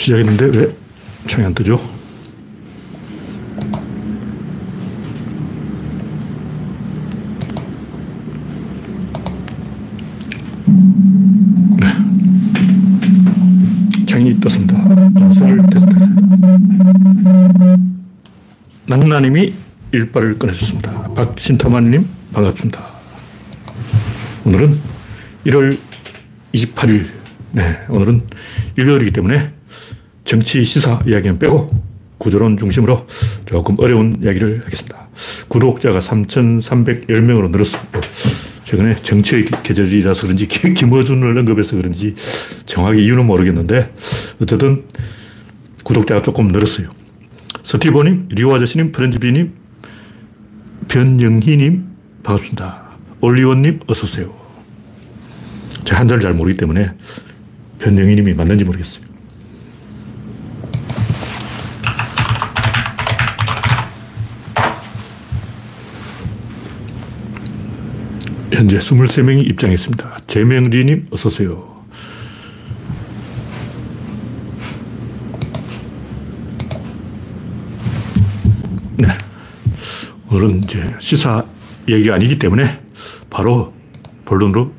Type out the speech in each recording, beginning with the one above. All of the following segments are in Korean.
시작했는데 왜 창이 안 뜨죠? 네. 창이 떴습니다. 영상을 테스트. 낭나님이 일발을 꺼내줬습니다. 박신타마님 반갑습니다. 오늘은 1월 28일, 네, 오늘은 일요일이기 때문에 정치 시사 이야기는 빼고 구조론 중심으로 조금 어려운 이야기를 하겠습니다. 구독자가 3,310명으로 늘었습니다. 최근에 정치의 계절이라서 그런지 김어준을 언급해서 그런지 정확히 이유는 모르겠는데 어쨌든 구독자가 조금 늘었어요. 서티보님, 리오 아저씨님, 프렌즈비님, 변영희님 반갑습니다. 올리원님 어서오세요. 제가 한자를 잘 모르기 때문에 변영희님이 맞는지 모르겠어요. 현재 23명이 입장했습니다. 재명리님 어서 오세요. 네. 오늘은 이제 시사 얘기가 아니기 때문에 바로 본론으로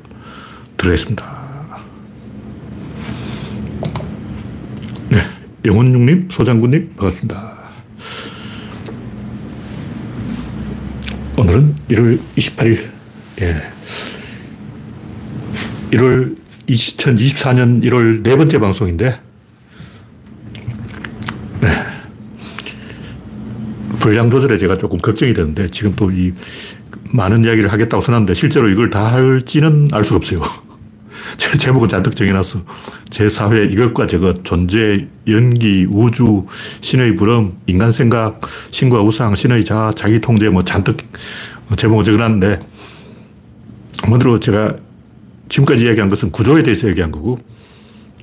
들어가겠습니다. 네. 영원육님, 소장군님, 반갑습니다. 오늘은 1월 28일, 예. 1월 2024년 1월 네 번째 방송인데, 네. 분량 조절에 제가 조금 걱정이 되는데, 지금 또 이 많은 이야기를 하겠다고 써놨는데, 실제로 이걸 다 할지는 알 수가 없어요. 제 제목은 잔뜩 정해놨어. 제 사회 이것과 저것, 존재, 연기, 우주, 신의 부름, 인간 생각, 신과 우상, 신의 자아, 자기 통제 뭐 잔뜩 제목을 적어놨는데, 한번으로 제가 지금까지 이야기한 것은 구조에 대해서 얘기한 거고,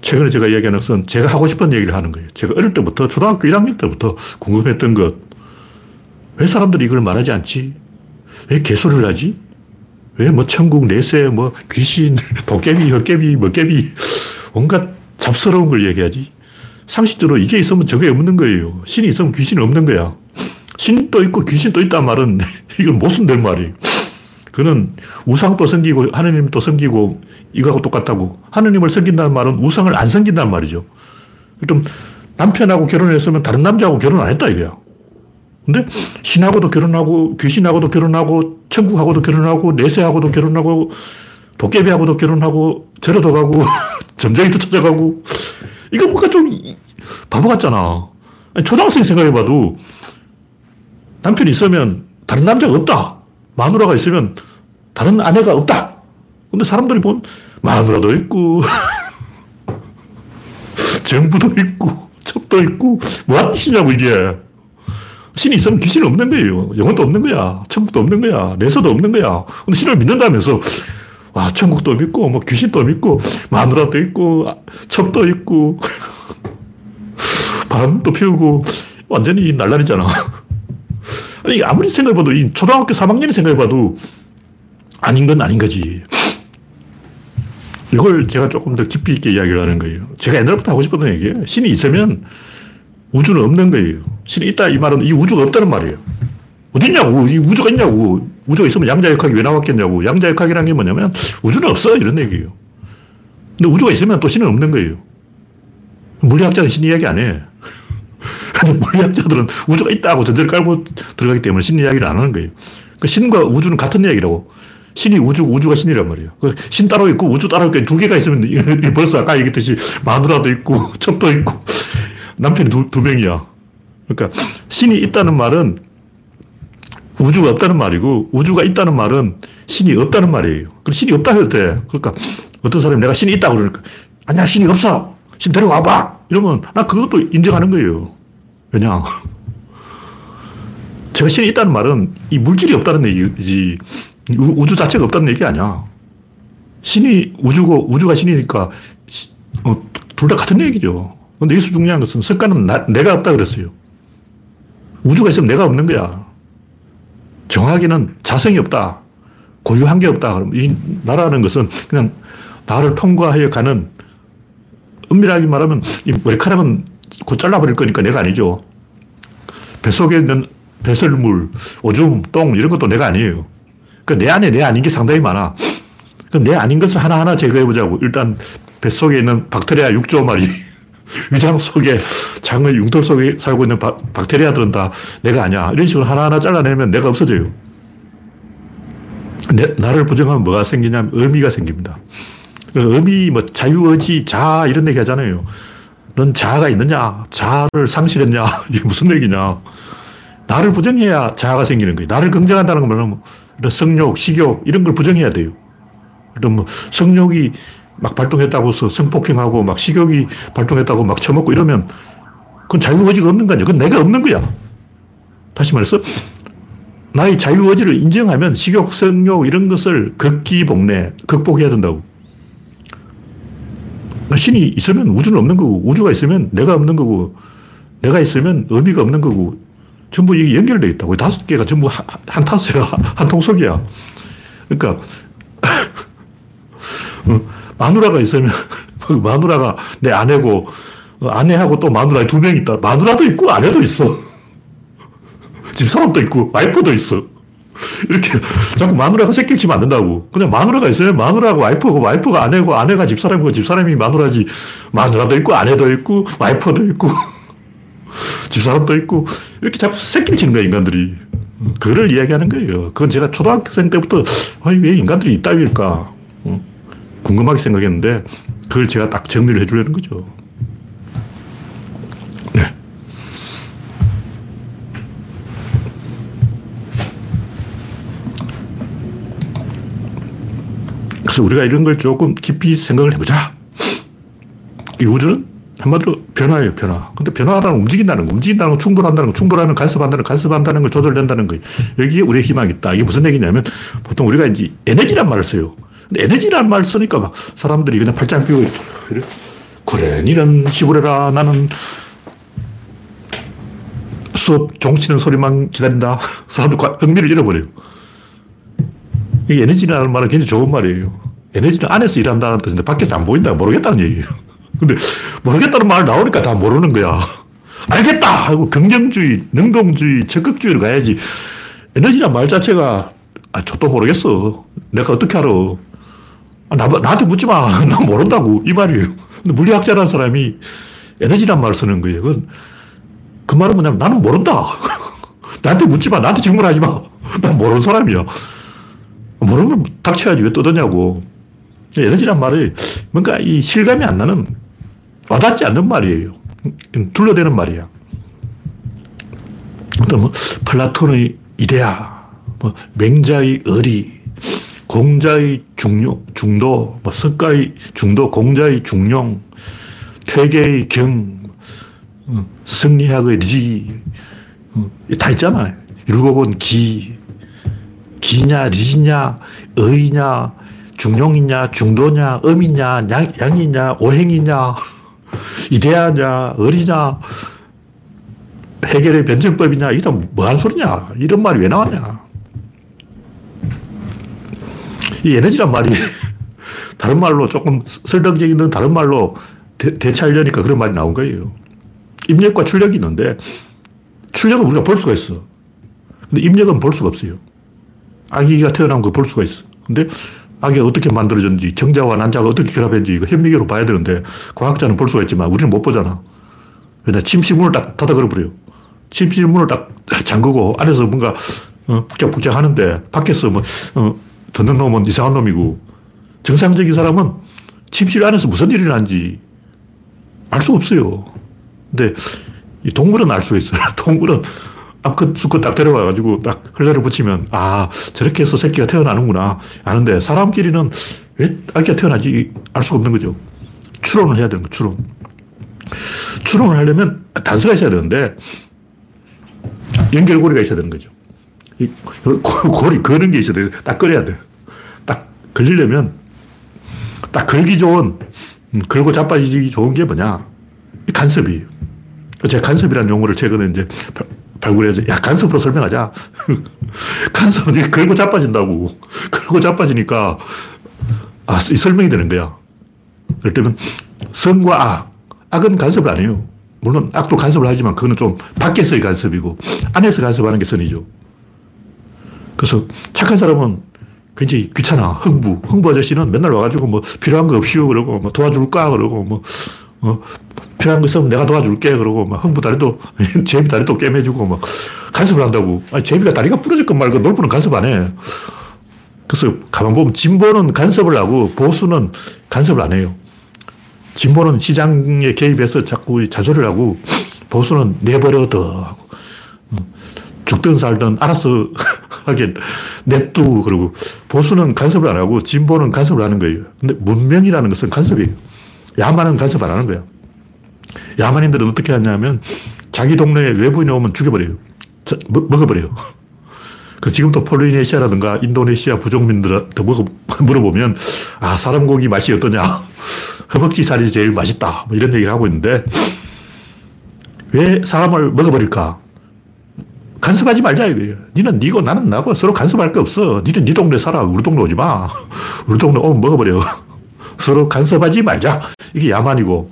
최근에 제가 이야기한 것은 제가 하고 싶은 얘기를 하는 거예요. 제가 어릴 때부터, 초등학교 1학년 때부터 궁금했던 것, 왜 사람들이 이걸 말하지 않지? 왜 개소리를 하지? 왜 뭐 천국, 내세, 뭐 귀신, 도깨비, 헛깨비, 먹깨비, 온갖 잡스러운 걸 얘기하지? 상식적으로 이게 있으면 저게 없는 거예요. 신이 있으면 귀신이 없는 거야. 신도 있고 귀신도 있단 말은 이건 모순된 말이에요. 그는 우상도 섬기고 하느님도 섬기고 이거하고 똑같다고. 하느님을 섬긴다는 말은 우상을 안 섬긴다는 말이죠. 그럼 남편하고 결혼했으면 다른 남자하고 결혼 안 했다 이거야. 근데 신하고도 결혼하고 귀신하고도 결혼하고 천국하고도 결혼하고 내세하고도 결혼하고 도깨비하고도 결혼하고 절에도 가고 점쟁이도 찾아가고 이거 뭔가 좀 바보 같잖아. 초등학생 생각해봐도 남편이 있으면 다른 남자가 없다. 마누라가 있으면 다른 아내가 없다. 근데 사람들이 본 마누라도 있고 정부도 있고 첩도 있고 뭐하는 짓이냐고 이게. 신이 있으면 귀신이 없는 거예요. 영혼도 없는 거야. 천국도 없는 거야. 내서도 없는 거야. 근데 신을 믿는다면서, 와, 천국도 믿고, 뭐 귀신도 믿고, 마누라도 있고, 첩도 있고, 바람도 피우고, 완전히 날라리잖아. 아니, 아무리 생각해봐도, 이 초등학교 3학년이 생각해봐도, 아닌 건 아닌 거지. 이걸 제가 조금 더 깊이 있게 이야기를 하는 거예요. 제가 옛날부터 하고 싶었던 얘기예요. 신이 있으면 우주는 없는 거예요. 신이 있다 이 말은 이 우주가 없다는 말이에요. 어딨냐고. 이 우주가 있냐고. 우주가 있으면 양자역학이 왜 나왔겠냐고. 양자역학이라는 게 뭐냐면 우주는 없어. 이런 얘기예요. 근데 우주가 있으면 또 신은 없는 거예요. 물리학자는 신 이야기 안 해. 물리학자들은 우주가 있다고 전제를 깔고 들어가기 때문에 신 이야기를 안 하는 거예요. 그 신과 우주는 같은 이야기라고. 신이 우주, 우주가 신이란 말이에요. 그신 따로 있고 우주 따로 있고 두 개가 있으면 벌써 아까 얘기했듯이 마누라도 있고 첩도 있고 남편이 두, 두 명이야. 그러니까 신이 있다는 말은 우주가 없다는 말이고 우주가 있다는 말은 신이 없다는 말이에요. 그럼 신이 없다 해도 돼. 그러니까 어떤 사람이 내가 신이 있다고 그러니까 아니야 신이 없어. 신 데려와 봐. 이러면 나 그것도 인정하는 거예요. 왜냐? 제가 신이 있다는 말은 이 물질이 없다는 얘기지 우 주 자체가 없다는 얘기 아니야. 신이 우주고 우주가 신이니까 어, 둘 다 같은 얘기죠. 근데 여기서 중요한 것은 석가는 나, 내가 없다 그랬어요. 우주가 있으면 내가 없는 거야. 정확히는 자성이 없다. 고유한 게 없다. 그럼 이 나라는 것은 그냥 나를 통과하여 가는 엄밀하게 말하면 이 머리카락은 곧 잘라버릴 거니까 내가 아니죠. 뱃속에 있는 배설물, 오줌, 똥 이런 것도 내가 아니에요. 그러니까 내 안에 내 아닌 게 상당히 많아. 그럼 내 아닌 것을 하나하나 제거해보자고. 일단 뱃속에 있는 박테리아 6조 마리, 위장 속에, 장의 융털 속에 살고 있는 바, 박테리아들은 다 내가 아니야. 이런 식으로 하나하나 잘라내면 내가 없어져요. 내, 나를 부정하면 뭐가 생기냐면 의미가 생깁니다. 그 의미, 뭐, 자유의지, 자, 이런 얘기 하잖아요. 넌 자아가 있느냐? 자아를 상실했냐? 이게 무슨 얘기냐? 나를 부정해야 자아가 생기는 거예요. 나를 긍정한다는 건 뭐냐면, 성욕, 식욕, 이런 걸 부정해야 돼요. 그럼 뭐, 성욕이 막 발동했다고 해서 성폭행하고 막 식욕이 발동했다고 막 처먹고 이러면 그건 자유의지가 없는 거 아니야. 그건 내가 없는 거야. 다시 말해서 나의 자유의지를 인정하면 식욕, 성욕 이런 것을 극기 복내, 극복해야 된다고. 신이 있으면 우주는 없는 거고, 우주가 있으면 내가 없는 거고, 내가 있으면 의미가 없는 거고, 전부 이게 연결되어 있다고. 다섯 개가 전부 한, 한 타스야. 한 통속이야. 그러니까, 어, 마누라가 있으면, 그 마누라가 내 아내고, 어, 아내하고 또 마누라 두 명 있다. 마누라도 있고, 아내도 있어. 집사람도 있고, 와이프도 있어. 이렇게 자꾸 마누라가 새끼를 치면 안 된다고. 그냥 마누라가 있어요. 마누라고 와이프고, 와이프가 아내고, 아내가 집사람이고, 집사람이 마누라지. 마누라도 있고, 아내도 있고, 와이프도 있고, 집사람도 있고, 이렇게 자꾸 새끼를 치는 거야, 인간들이. 그거를 이야기하는 거예요. 그건 제가 초등학생 때부터, 아니, 왜 인간들이 이따위일까? 궁금하게 생각했는데, 그걸 제가 딱 정리를 해주려는 거죠. 그래서 우리가 이런 걸 조금 깊이 생각을 해보자. 이 우주는 한마디로 변화예요, 변화. 근데 변화라는 움직인다는 거, 움직인다는 거, 충돌한다는 거, 충돌하면 간섭한다는 거, 간섭한다는 거, 조절된다는 거. 여기에 우리의 희망이 있다. 이게 무슨 얘기냐면 보통 우리가 이제 에너지란 말을 써요. 근데 에너지란 말을 쓰니까 막 사람들이 그냥 팔짱 끼고, 그래, 그래, 니는 시부레라. 나는 수업 종치는 소리만 기다린다. 사람들 흥미를 잃어버려요. 이 에너지라는 말은 굉장히 좋은 말이에요. 에너지는 안에서 일한다는 뜻인데 밖에서 안 보인다 모르겠다는 얘기예요. 근데 모르겠다는 말 나오니까 다 모르는 거야. 알겠다 하고 긍정주의, 능동주의, 적극주의로 가야지. 에너지란 말 자체가 아, 저도 모르겠어. 내가 어떻게 알아. 아, 나, 나한테 묻지 마. 나 모른다고. 이 말이에요. 근데 물리학자라는 사람이 에너지란 말을 쓰는 거예요. 그건, 그 말은 뭐냐면 나는 모른다. 나한테 묻지 마. 나한테 질문하지 마. 난 모르는 사람이야. 모르면 닥쳐야지 왜 떠드냐고. 에너지란 말이 뭔가 이 실감이 안 나는 와닿지 않는 말이에요. 둘러대는 말이야. 또 뭐, 플라톤의 이데아, 뭐, 맹자의 의리, 공자의 중요, 중도, 뭐, 석가의 중도, 공자의 중용, 퇴계의 경, 어, 승리학의 리, 어, 다 있잖아. 율곡은 기, 기냐, 리냐, 의냐, 중용이냐, 중도냐, 음이냐, 양, 양이냐, 오행이냐, 이대하냐, 어리냐, 해결의 변증법이냐, 이게 뭐하는 소리냐, 이런 말이 왜 나왔냐. 이 에너지란 말이 다른 말로 조금 설득적인 다른 말로 대, 대체하려니까 그런 말이 나온 거예요. 입력과 출력이 있는데 출력은 우리가 볼 수가 있어. 근데 입력은 볼 수가 없어요. 아기가 태어난 거 볼 수가 있어. 근데 아기가 어떻게 만들어졌는지, 정자와 난자가 어떻게 결합했는지 이거 현미경으로 봐야 되는데 과학자는 볼 수가 있지만 우리는 못 보잖아. 왜냐 침실 문을 딱 닫아 걸어버려요. 침실 문을 딱 잠그고 안에서 뭔가 어, 북적북적 하는데 밖에서 뭐 어, 듣는 놈은 이상한 놈이고 정상적인 사람은 침실 안에서 무슨 일이 나는지 알 수 없어요. 근데 동물은 알 수 있어요. 동물은 암컷, 수컷 딱 데려와가지고 딱 흘레를 붙이면, 아, 저렇게 해서 새끼가 태어나는구나. 아는데, 사람끼리는 왜 아기가 태어나지? 알 수가 없는 거죠. 추론을 해야 되는 거, 추론. 추론을 하려면 단서가 있어야 되는데, 연결고리가 있어야 되는 거죠. 이 고리, 거는 게 있어야 돼. 딱 걸어야 돼. 딱 걸리려면, 딱 걸기 좋은, 음, 걸고 자빠지기 좋은 게 뭐냐? 간섭이에요. 제가 간섭이라는 용어를 최근에 이제 발굴해야지. 야, 간섭으로 설명하자. 간섭은 걸고 자빠진다고. 걸고 자빠지니까, 아, 이 설명이 되는 거야. 그럴 때면, 선과 악. 악은 간섭을 안 해요. 물론 악도 간섭을 하지만 그거는 좀 밖에서의 간섭이고 안에서 간섭하는 게 선이죠. 그래서 착한 사람은 굉장히 귀찮아. 흥부. 흥부 아저씨는 맨날 와가지고 뭐 필요한 거 없이요. 그러고 뭐 도와줄까? 그러고 뭐, 어, 필요한 거 있으면 내가 도와줄게. 그러고 막 흥부 다리도, 제비 다리도 깨매주고 막 간섭을 한다고. 아니, 제비가 다리가 부러질건 말고 놀부는 간섭 안 해. 그래서 가만 보면 진보는 간섭을 하고 보수는 간섭을 안 해요. 진보는 시장에 개입해서 자꾸 자조를 하고 보수는 내버려둬 하고 어, 죽든 살든 알아서 하긴 냅두 그러고 보수는 간섭을 안 하고 진보는 간섭을 하는 거예요. 근데 문명이라는 것은 간섭이에요. 야만은 간섭 안 하는 거야. 야만인들은 어떻게 하냐면 자기 동네에 외부인이 오면 죽여버려요. 자, 먹어버려요. 그 지금도 폴리네시아라든가 인도네시아 부족민들한테 물어보면 아 사람 고기 맛이 어떠냐? 허벅지 살이 제일 맛있다. 뭐 이런 얘기를 하고 있는데 왜 사람을 먹어버릴까? 간섭하지 말자 이거예요 니는 니고 나는 나고 서로 간섭할 게 없어. 니는 니 동네 살아. 우리 동네 오지 마. 우리 동네 오면 먹어버려. 서로 간섭하지 말자 이게 야만이고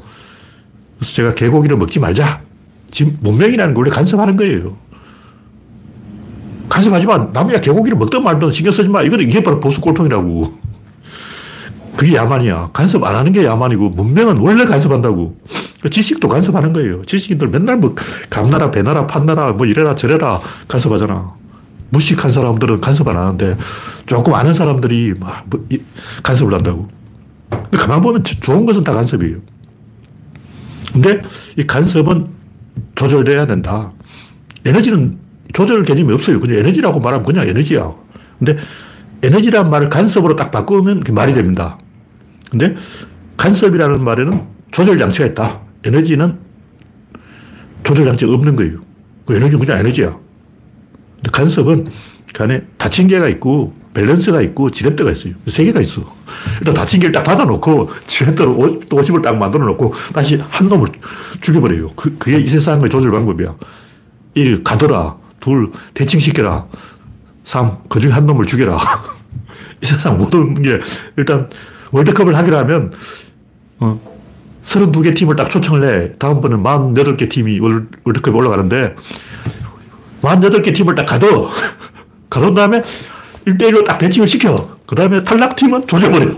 그래서 제가 개고기를 먹지 말자 지금 문명이라는 게 원래 간섭하는 거예요 간섭하지 마. 남이야 개고기를 먹든 말든 신경 쓰지 마. 이거는 이게 바로 보수 꼴통이라고. 그게 야만이야. 간섭 안 하는 게 야만이고, 문명은 원래 간섭한다고. 지식도 간섭하는 거예요. 지식인들 맨날 뭐, 감나라, 배나라, 판나라, 뭐 이래라 저래라 간섭하잖아. 무식한 사람들은 간섭 안 하는데, 조금 아는 사람들이 막 뭐, 간섭을 한다고. 가만 보면 좋은 것은 다 간섭이에요. 근데 이 간섭은 조절돼야 된다. 에너지는 조절 개념이 없어요. 그냥 에너지라고 말하면 그냥 에너지야. 근데 에너지란 말을 간섭으로 딱 바꾸면 말이 됩니다. 근데 간섭이라는 말에는 조절 장치가 있다. 에너지는 조절 장치가 없는 거예요. 그 에너지는 그냥 에너지야. 근데 간섭은 그 안에 닫힌 개가 있고 밸런스가 있고 지렛대가 있어요. 세 개가 있어. 일단 닫힌 개를 딱 닫아놓고 지렛대로 50을 딱 만들어 놓고 다시 한 놈을 죽여버려요. 그, 그게 이 세상의 조절 방법이야. 1. 가더라. 둘, 대칭시켜라. 삼, 그 중에 한 놈을 죽여라. 이 세상 모든 게, 일단, 월드컵을 하기로 하면, 어, 32개 팀을 딱 초청을 해. 다음번은 48개 팀이 월드컵에 올라가는데, 48개 팀을 딱 가둬. 가둔 다음에 1대1로 딱 대칭을 시켜. 그 다음에 탈락팀은 조져버려.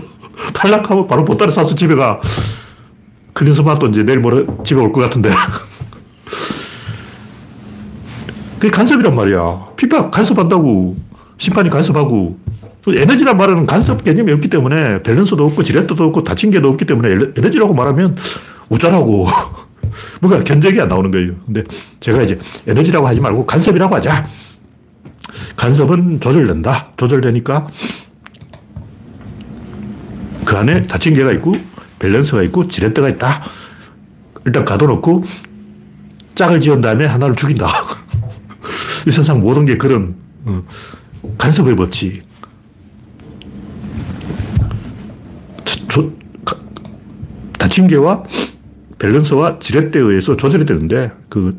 탈락하면 바로 보따리 싸서 집에 가. 클린스만 또 이제 내일 모레 집에 올 것 같은데. 그게 간섭이란 말이야. 피파 간섭한다고. 심판이 간섭하고. 에너지란 말은 간섭 개념이 없기 때문에 밸런스도 없고 지렛대도 없고 닫힌계도 없기 때문에 에너지라고 말하면 우짜라고. 뭔가 견적이 안 나오는 거예요. 근데 제가 이제 에너지라고 하지 말고 간섭이라고 하자. 간섭은 조절된다. 조절되니까 그 안에 닫힌계가 있고 밸런스가 있고 지렛대가 있다. 일단 가둬놓고 짝을 지은 다음에 하나를 죽인다. 이 세상 모든 게 그런 어, 간섭의 법칙. 조, 다친 개와 밸런스와 지렛대에 의해서 조절이 되는데 그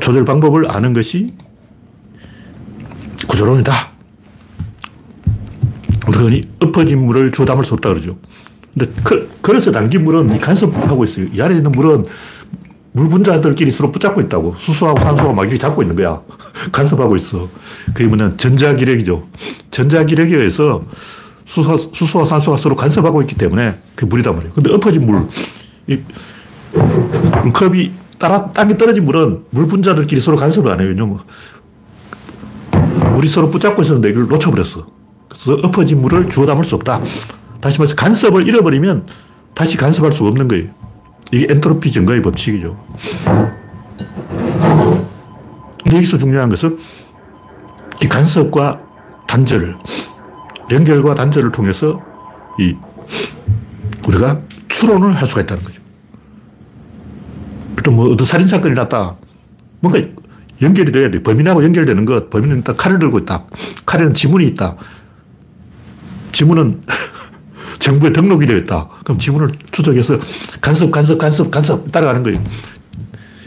조절 방법을 아는 것이 구조론이다. 우리가 엎어진 물을 주워 담을 수 없다 그러죠. 근데 그, 그래서 담긴 물은 간섭하고 있어요. 이 안에 있는 물은 물 분자들끼리 서로 붙잡고 있다고. 수소하고 산소가 막 이렇게 잡고 있는 거야. 간섭하고 있어. 그게 뭐냐, 전자기력이죠. 전자기력에 의해서 수소, 수소와 산소가 서로 간섭하고 있기 때문에 그 물이단 말이에요. 근데 엎어진 물, 이 컵이 따라, 땅에 떨어진 물은 물 분자들끼리 서로 간섭을 안 해요. 왜냐면 물이 서로 붙잡고 있었는데 이걸 놓쳐버렸어. 그래서 엎어진 물을 주워 담을 수 없다. 다시 말해서 간섭을 잃어버리면 다시 간섭할 수 없는 거예요. 이게 엔트로피 증가의 법칙이죠. 여기서 중요한 것은 이 간섭과 단절, 연결과 단절을 통해서 이 우리가 추론을 할 수가 있다는 거죠. 일단 뭐 어떤 살인 사건이 났다. 뭔가 연결이 돼야 돼. 범인하고 연결되는 것. 범인은 일단 칼을 들고 있다. 칼에는 지문이 있다. 지문은 정부에 등록이 되어 있다. 그럼 지문을 추적해서 간섭, 간섭, 간섭, 간섭 따라가는 거예요.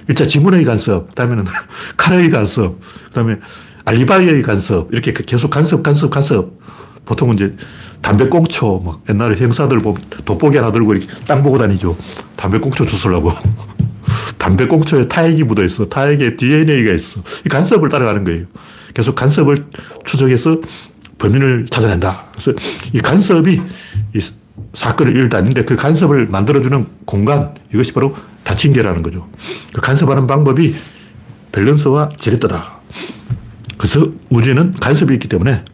일자 지문의 간섭, 그 다음에는 칼의 간섭, 그 다음에 알리바이의 간섭, 이렇게 계속 간섭, 간섭, 간섭. 보통은 이제 담배꽁초, 막 옛날에 형사들 보면 돋보기 하나 들고 이렇게 땅 보고 다니죠. 담배꽁초 주술라고. 담배 꽁초에 타액이 묻어 있어. 타액에 DNA가 있어. 이 간섭을 따라가는 거예요. 계속 간섭을 추적해서 범인을 찾아낸다. 그래서 이 간섭이 이 사건을 일어났는데 그 간섭을 만들어주는 공간, 이것이 바로 다친개라는 거죠. 그 간섭하는 방법이 밸런스와 지렛대다. 그래서 우주에는 간섭이 있기 때문에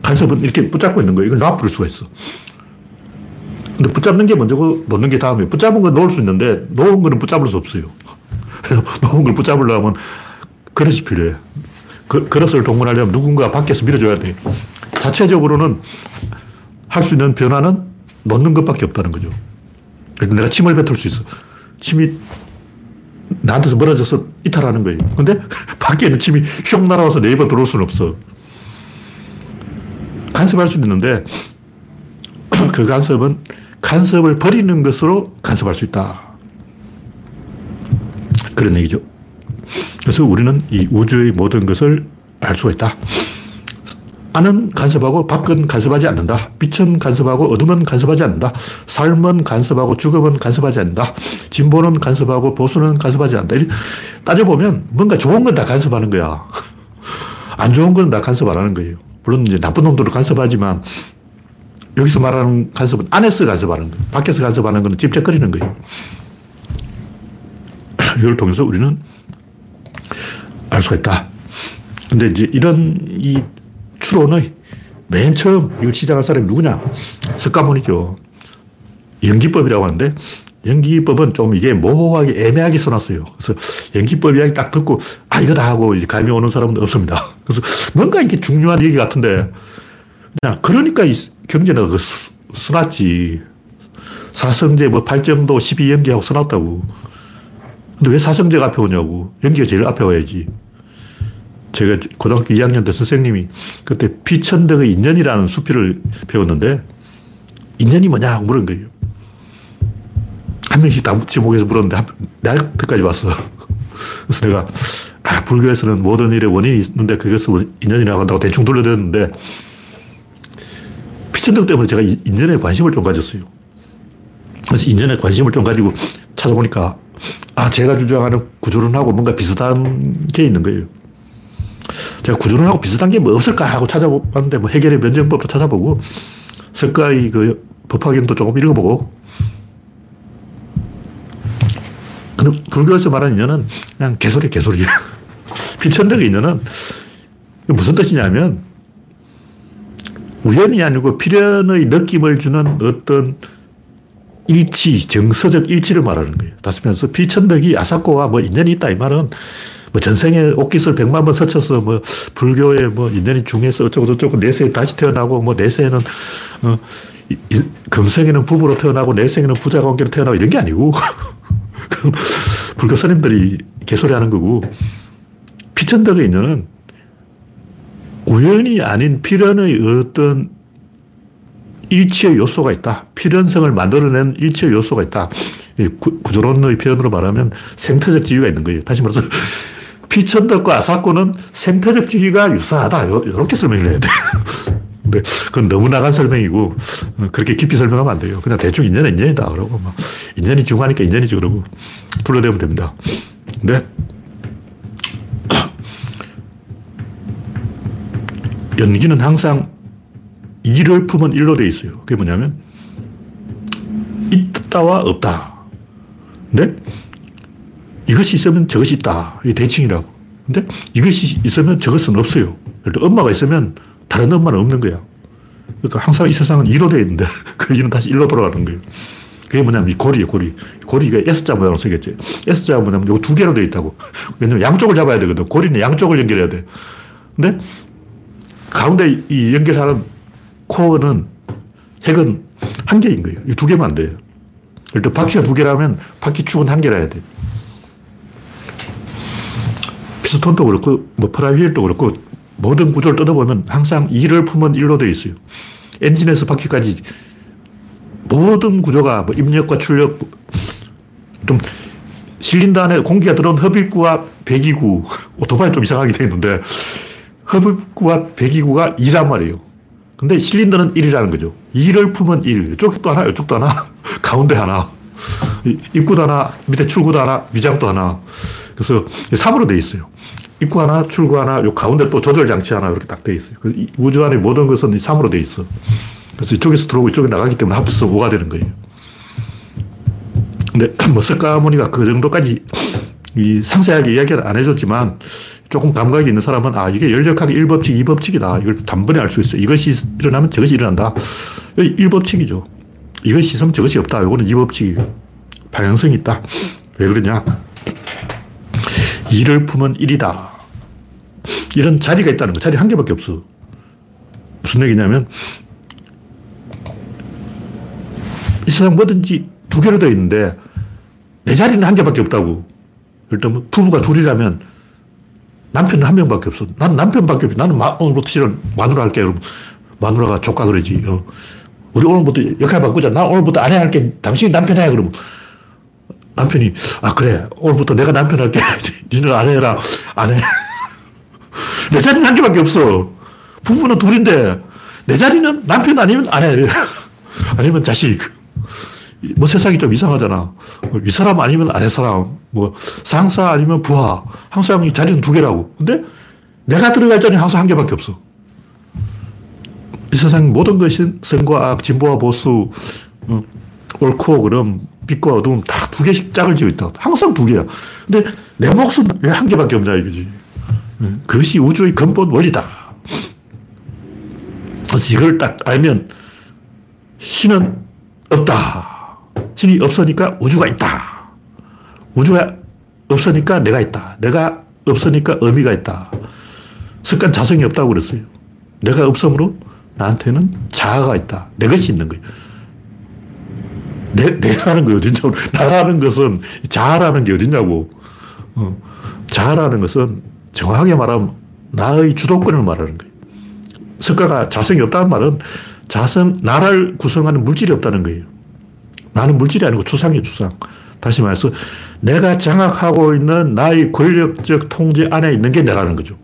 간섭은 이렇게 붙잡고 있는 거예요. 이걸 놔 부를 수가 있어. 근데 붙잡는 게 먼저고 놓는 게 다음이에요. 붙잡은 건 놓을 수 있는데 놓은 거는 붙잡을 수 없어요. 놓은 걸 붙잡으려면 그릇이 필요해. 그, 그릇을 동원하려면 누군가 밖에서 밀어줘야 돼. 자체적으로는 할 수 있는 변화는 놓는 것밖에 없다는 거죠. 내가 침을 뱉을 수 있어. 침이 나한테서 멀어져서 이탈하는 거예요. 근데 밖에 있는 침이 슉 날아와서 내 입에 들어올 수는 없어. 간섭할 수 있는데 그 간섭은 간섭을 버리는 것으로 간섭할 수 있다. 그런 얘기죠. 그래서 우리는 이 우주의 모든 것을 알 수가 있다. 안은 간섭하고 밖은 간섭하지 않는다. 빛은 간섭하고 어둠은 간섭하지 않는다. 삶은 간섭하고 죽음은 간섭하지 않는다. 진보는 간섭하고 보수는 간섭하지 않는다. 따져보면 뭔가 좋은 건 다 간섭하는 거야. 안 좋은 건 다 간섭 안 하는 거예요. 물론 이제 나쁜 놈들도 간섭하지만 여기서 말하는 간섭은 안에서 간섭하는 거예요. 밖에서 간섭하는 건 찝쩍거리는 거예요. 이걸 통해서 우리는 알 수가 있다. 근데 이제 이런 이 추론의 맨 처음 이걸 시작한 사람이 누구냐? 석가모니죠. 연기법이라고 하는데 연기법은 좀 이게 모호하게 애매하게 써놨어요. 그래서 연기법 이야기 딱 듣고 아 이거다 하고 이제 감이 오는 사람도 없습니다. 그래서 뭔가 이게 중요한 얘기 같은데 그냥 그러니까 이 경제는 그 써놨지. 사성제 뭐 8정도 12 연기하고 써놨다고. 근데 왜 사성제가 앞에 오냐고. 연기가 제일 앞에 와야지. 제가 고등학교 2학년 때 선생님이 그때 피천덕의 인연이라는 수필을 배웠는데 인연이 뭐냐 고 물은 거예요. 한 명씩 다 지목해서 물었는데 나한테까지 왔어. 그래서 내가 아, 불교에서는 모든 일에 원인이 있는데 그것을 인연이라고 한다고 대충 돌려대는데 피천덕 때문에 제가 인연에 관심을 좀 가졌어요. 그래서 인연에 관심을 좀 가지고 찾아보니까 아, 제가 주장하는 구조론하고 뭔가 비슷한 게 있는 거예요. 제가 구조론하고 비슷한 게 뭐 없을까 하고 찾아봤는데 뭐 해결의 면정법도 찾아보고 석가의 그 법화경도 조금 읽어보고 근데 불교에서 말하는 인연은 그냥 개소리 개소리 피천덕의 인연은 무슨 뜻이냐면 우연이 아니고 필연의 느낌을 주는 어떤 일치, 정서적 일치를 말하는 거예요. 다시 말해서 피천덕이 아사코와 뭐 인연이 있다 이 말은 뭐 전생에 옷깃을 백만 번 서쳐서 뭐 불교에 뭐 인연이 중해서 어쩌고 저쩌고 내세에 다시 태어나고 뭐 내세에는 어, 금생에는 부부로 태어나고 내생에는 부자 관계로 태어나고 이런 게 아니고 불교 스님들이 개소리 하는 거고 피천덕의 인연은 우연이 아닌 필연의 어떤 일치의 요소가 있다. 필연성을 만들어낸 일치의 요소가 있다. 구조론의 표현으로 말하면 생태적 지위가 있는 거예요. 다시 말해서 피천덕과 아사코는 생태적 지위가 유사하다. 이렇게 설명을 해야 돼. 근데 그건 너무 나간 설명이고 어, 그렇게 깊이 설명하면 안 돼요. 그냥 대충 인연은 인연이다. 그러고 막 인연이 중요하니까 인연이지 그러고 불러대면 됩니다. 근데 연기는 항상 이를 품은 일로 돼 있어요. 그게 뭐냐면 있다와 없다. 근데 이것이 있으면 저것이 있다. 이게 대칭이라고. 근데 이것이 있으면 저것은 없어요. 예를 엄마가 있으면 다른 엄마는 없는 거야. 그러니까 항상 이 세상은 2로 되어 있는데 그 2는 다시 1로 돌아가는 거예요. 그게 뭐냐면 이 고리예요, 고리. 고리가 S자 모양으로 생겼지. S자가 뭐냐면 이거 두 개로 되어 있다고. 왜냐면 양쪽을 잡아야 되거든. 고리는 양쪽을 연결해야 돼. 근데 가운데 이 연결하는 코어는 핵은 한 개인 거예요. 이 두 개만 안 돼요. 일단 바퀴가 두 개라면 바퀴 축은 한 개라 해야 돼. 피스톤도 그렇고, 뭐, 플라이휠도 그렇고, 모든 구조를 뜯어보면 항상 2를 품은 1로 되어 있어요. 엔진에서 바퀴까지 모든 구조가 뭐 입력과 출력, 좀 실린더 안에 공기가 들어온 흡입구와 배기구, 오토바이 좀 이상하게 되어 있는데, 흡입구와 배기구가 2란 말이에요. 근데 실린더는 1이라는 거죠. 2를 품은 1. 이쪽도 하나, 이쪽도 하나, 가운데 하나. 입구도 하나, 밑에 출구도 하나, 위장도 하나. 그래서 3으로 돼 있어요. 입구 하나, 출구 하나, 요 가운데 또 조절 장치 하나 이렇게 딱 돼 있어요. 우주 안에 모든 것은 3으로 돼 있어. 그래서 이쪽에서 들어오고 이쪽에 나가기 때문에 합쳐서 5가 되는 거예요. 근데 뭐 석가모니가 그 정도까지 이 상세하게 이야기를 안 해줬지만 조금 감각이 있는 사람은 아 이게 열역학의 1법칙, 2법칙이다. 이걸 단번에 알 수 있어. 이것이 일어나면 저것이 일어난다. 1법칙이죠. 이것이 있으면 저것이 없다. 이거는 2법칙이에요. 방향성이 있다. 왜 그러냐? 2를 품은 1이다. 이런 자리가 있다는 거. 자리 한 개밖에 없어. 무슨 얘기냐면 이 세상 뭐든지 두 개로 되어 있는데 내 자리는 한 개밖에 없다고. 일단 뭐 부부가 둘이라면 남편은 한 명밖에 없어. 나는 남편밖에 없어. 나는 마, 오늘부터 실은 마누라 할게. 여러분. 마누라가 조카 그러지. 어. 우리 오늘부터 역할 바꾸자. 나 오늘부터 아내 할게. 당신이 남편 해. 그러면 남편이, 아, 그래. 오늘부터 내가 남편 할게. 니는 아내 해라. 아내. 내 자리는 한 개밖에 없어. 부부는 둘인데, 내 자리는 남편 아니면 아내. 아니면 자식. 뭐 세상이 좀 이상하잖아. 윗사람 아니면 아랫사람, 뭐 상사 아니면 부하. 항상 이 자리는 두 개라고. 근데 내가 들어갈 자리는 항상 한 개밖에 없어. 이 세상 모든 것이 선과 악, 진보와 보수, 어, 옳고 그름, 빛과 어두움 다두 개씩 짝을 지고 있다. 항상 두 개야. 근데 내 목숨 왜한 개밖에 없냐 이거지. 그것이 우주의 근본 원리다. 그래서 이걸 딱 알면 신은 없다. 신이 없으니까 우주가 있다. 우주가 없으니까 내가 있다. 내가 없으니까 의미가 있다. 습관 자성이 없다고 그랬어요. 내가 없으므로 나한테는 자아가 있다. 내 것이 있는 거예요. 내, 내라는 게 어딨냐고. 나라는 것은 자아라는 게 어딨냐고. 어. 자아라는 것은 정확하게 말하면 나의 주도권을 말하는 거예요. 석가가 자성이 없다는 말은 자성, 나를 구성하는 물질이 없다는 거예요. 나는 물질이 아니고 추상이에요, 추상. 다시 말해서 내가 장악하고 있는 나의 권력적 통제 안에 있는 게 내라는 거죠.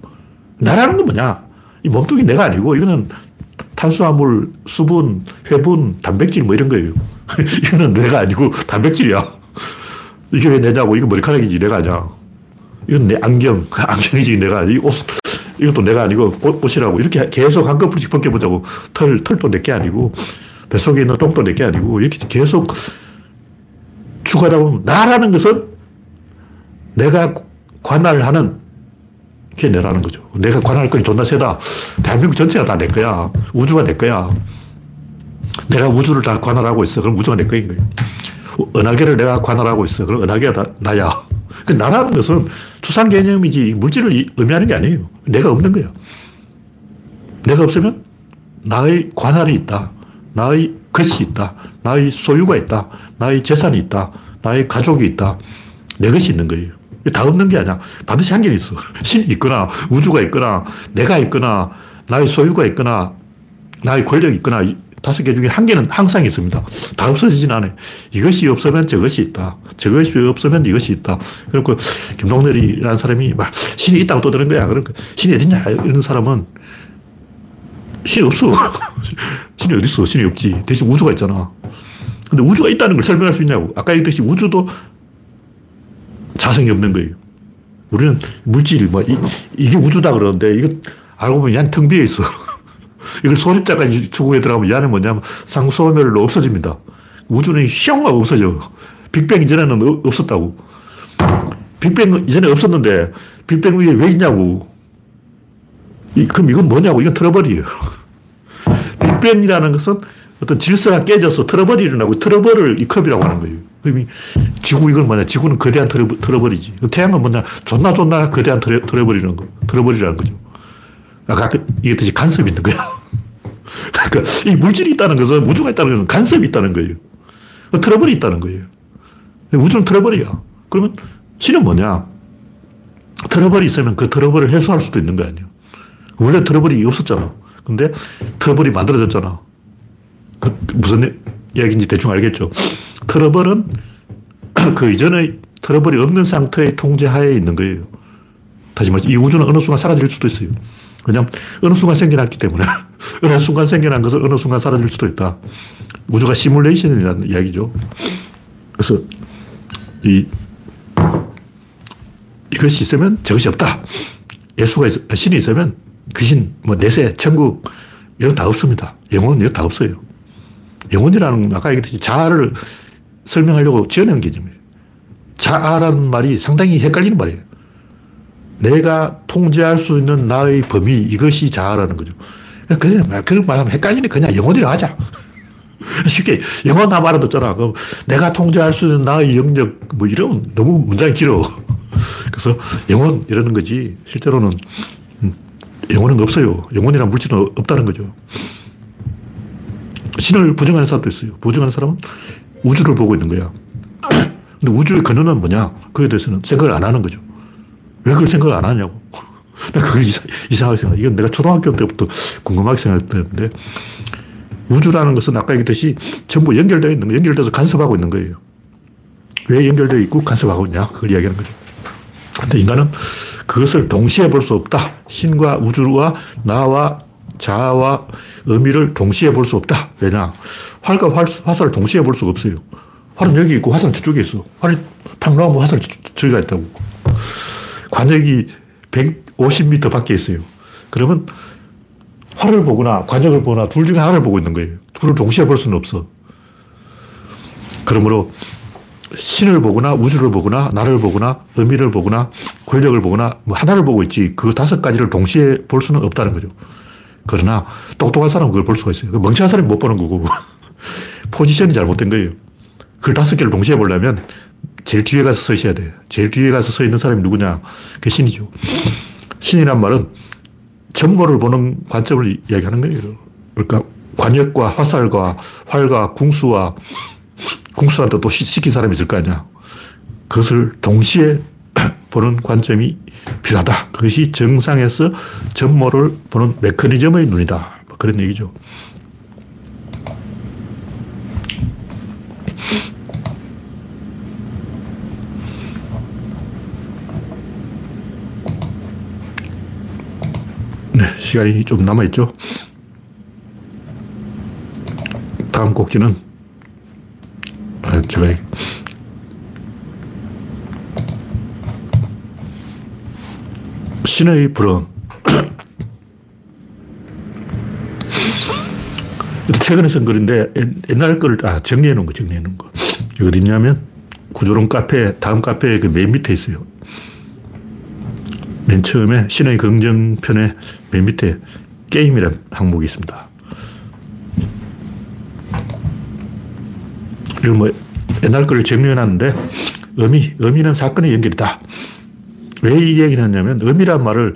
나라는 건 뭐냐? 이 몸뚱이 내가 아니고 이거는 탄수화물, 수분, 회분, 단백질 뭐 이런 거예요. 이거는 내가 아니고 단백질이야. 이게 왜 내냐고. 이거 머리카락이지 내가 아니야. 이건 내 안경. 안경이지 내가. 이 옷, 이것도 내가 아니고 옷, 이라고 이렇게 계속 한꺼풀씩 벗겨보자고. 털, 털도 내 게 아니고 뱃속에 있는 똥도 내게 아니고 이렇게 계속 추가하다 보면 나라는 것은 내가 관할하는 게 내라는 거죠. 내가 관할 건이 존나 세다. 대한민국 전체가 다 내 거야. 우주가 내 거야. 내가 우주를 다 관할하고 있어. 그럼 우주가 내 거인 거예요. 은하계를 내가 관할하고 있어. 그럼 은하계가 다 나야. 그 나라는 것은 추상 개념이지 물질을 의미하는 게 아니에요. 내가 없는 거야. 내가 없으면 나의 관할이 있다. 나의 것이 있다. 나의 소유가 있다. 나의 재산이 있다. 나의 가족이 있다. 내 것이 있는 거예요. 다 없는 게 아니야. 반드시 한개 있어. 신이 있거나, 우주가 있거나, 내가 있거나, 나의 소유가 있거나, 나의 권력이 있거나, 다섯 개 중에 한 개는 항상 있습니다. 다 없어지진 않아요. 이것이 없으면 저것이 있다. 저것이 없으면 이것이 있다. 그리고 김동렬이라는 사람이 막 신이 있다고 떠드는 거야. 그러니까 신이 어딨냐? 이런 사람은 신이 없어. 신이 어딨어? 신이 없지. 대신 우주가 있잖아. 근데 우주가 있다는 걸 설명할 수 있냐고. 아까 얘기했듯이 우주도 자성이 없는 거예요. 우리는 물질, 뭐, 이, 이게 우주다 그러는데, 이거 알고 보면 얘는 텅 비어 있어. 이걸 소립자까지 추구해 들어가면 얘는 뭐냐면 쌍소멸로 없어집니다. 우주는 슝 하고 없어져. 빅뱅 이전에는 없었다고. 빅뱅 이전에 없었는데, 빅뱅 이후에 왜 있냐고. 이, 그럼 이건 뭐냐고. 이건 트러블이에요. 빅뱅이라는 것은 어떤 질서가 깨져서 트러블이 일어나고 트러블을 이 컵이라고 하는 거예요. 그럼 지구 이건 뭐냐? 지구는 거대한 트러블, 트러블이지. 태양은 뭐냐? 존나 존나 거대한 트러, 트러블이라는 거. 트러블이라는 거죠. 아까 그 얘기했듯이 간섭이 있는 거야. 그러니까 이 물질이 있다는 것은 우주가 있다는 것은 간섭이 있다는 거예요. 트러블이 있다는 거예요. 우주는 트러블이야. 그러면 신은 뭐냐? 트러블이 있으면 그 트러블을 해소할 수도 있는 거 아니에요. 원래 트러블이 없었잖아. 근데 트러블이 만들어졌잖아. 그 무슨 이야기인지 대충 알겠죠. 트러블은 그 이전의 트러블이 없는 상태의 통제하에 있는 거예요. 다시 말해서 이 우주는 어느 순간 사라질 수도 있어요. 왜냐면 어느 순간 생겨났기 때문에 어느 순간 생겨난 것은 어느 순간 사라질 수도 있다. 우주가 시뮬레이션이라는 이야기죠. 그래서 이, 이것이 있으면 저것이 없다. 예수가, 있, 신이 있으면 귀신, 뭐 내세, 천국, 이런 다 없습니다. 영혼, 이런 다 없어요. 영혼이라는 아까 얘기했듯이 자아를 설명하려고 지어낸 개념이에요. 자아라는 말이 상당히 헷갈리는 말이에요. 내가 통제할 수 있는 나의 범위, 이것이 자아라는 거죠. 그냥, 그런 말하면 헷갈리니 그냥 영혼이라 하자. 쉽게 영혼 듣잖아. 그럼 내가 통제할 수 있는 나의 영역, 뭐 이러면 너무 문장이 길어. 그래서 영혼 이러는 거지. 실제로는 음, 영혼은 없어요. 영혼이란 물질은 없다는 거죠. 신을 부정하는 사람도 있어요. 부정하는 사람은 우주를 보고 있는 거야. 근데 우주의 근원은 뭐냐? 그에 대해서는 생각을 안 하는 거죠. 왜 그걸 생각을 안 하냐고. 그걸 이상, 이상하게 생각. 이건 내가 초등학교 때부터 궁금하게 생각했는데 우주라는 것은 아까 얘기했듯이 전부 연결되어 있는 거, 연결돼서 간섭하고 있는 거예요. 왜 연결되어 있고 간섭하고 있냐? 그걸 이야기하는 거죠. 근데 인간은 그것을 동시에 볼 수 없다. 신과 우주와 나와 자아와 의미를 동시에 볼 수 없다. 왜냐? 활과 화살을 동시에 볼 수가 없어요. 활은 여기 있고 화살은 저쪽에 있어. 활이 탁 나오면 화살이 저기가 있다고. 관역이 150m 밖에 있어요. 그러면 활을 보거나 관역을 보거나 둘 중에 하나를 보고 있는 거예요. 둘을 동시에 볼 수는 없어. 그러므로 신을 보거나 우주를 보거나 나를 보거나 의미를 보거나 권력을 보거나 뭐 하나를 보고 있지 그 다섯 가지를 동시에 볼 수는 없다는 거죠. 그러나 똑똑한 사람은 그걸 볼 수가 있어요. 그 멍청한 사람이 못 보는 거고 포지션이 잘못된 거예요. 그걸 다섯 개를 동시에 보려면 제일 뒤에 가서 서 있어야 돼. 제일 뒤에 가서 서 있는 사람이 누구냐? 그 신이죠. 신이란 말은 전모를 보는 관점을 이야기하는 거예요. 그러니까 관역과 화살과 활과 궁수와 궁수한테 또 시킨 사람이 있을 거 아니야. 그것을 동시에 보는 관점이 필요하다. 그것이 정상에서 전모를 보는 메커니즘의 눈이다. 뭐 그런 얘기죠. 네, 시간이 좀 남아있죠. 다음 곡지는 아, 제가 신의 불언. 최근에 쓴 글인데 옛날 거를 아, 정리해 놓은 거, 정리해 놓은 거. 어디 있냐면 구조론 카페, 다음 카페의 그맨 밑에 있어요. 맨 처음에 신의 긍정편의 맨 밑에 게임이라는 항목이 있습니다. 이거 뭐 옛날 걸 정리해놨는데 의미, 의미는 사건의 연결이다. 왜 이 얘기를 했냐면 의미란 말을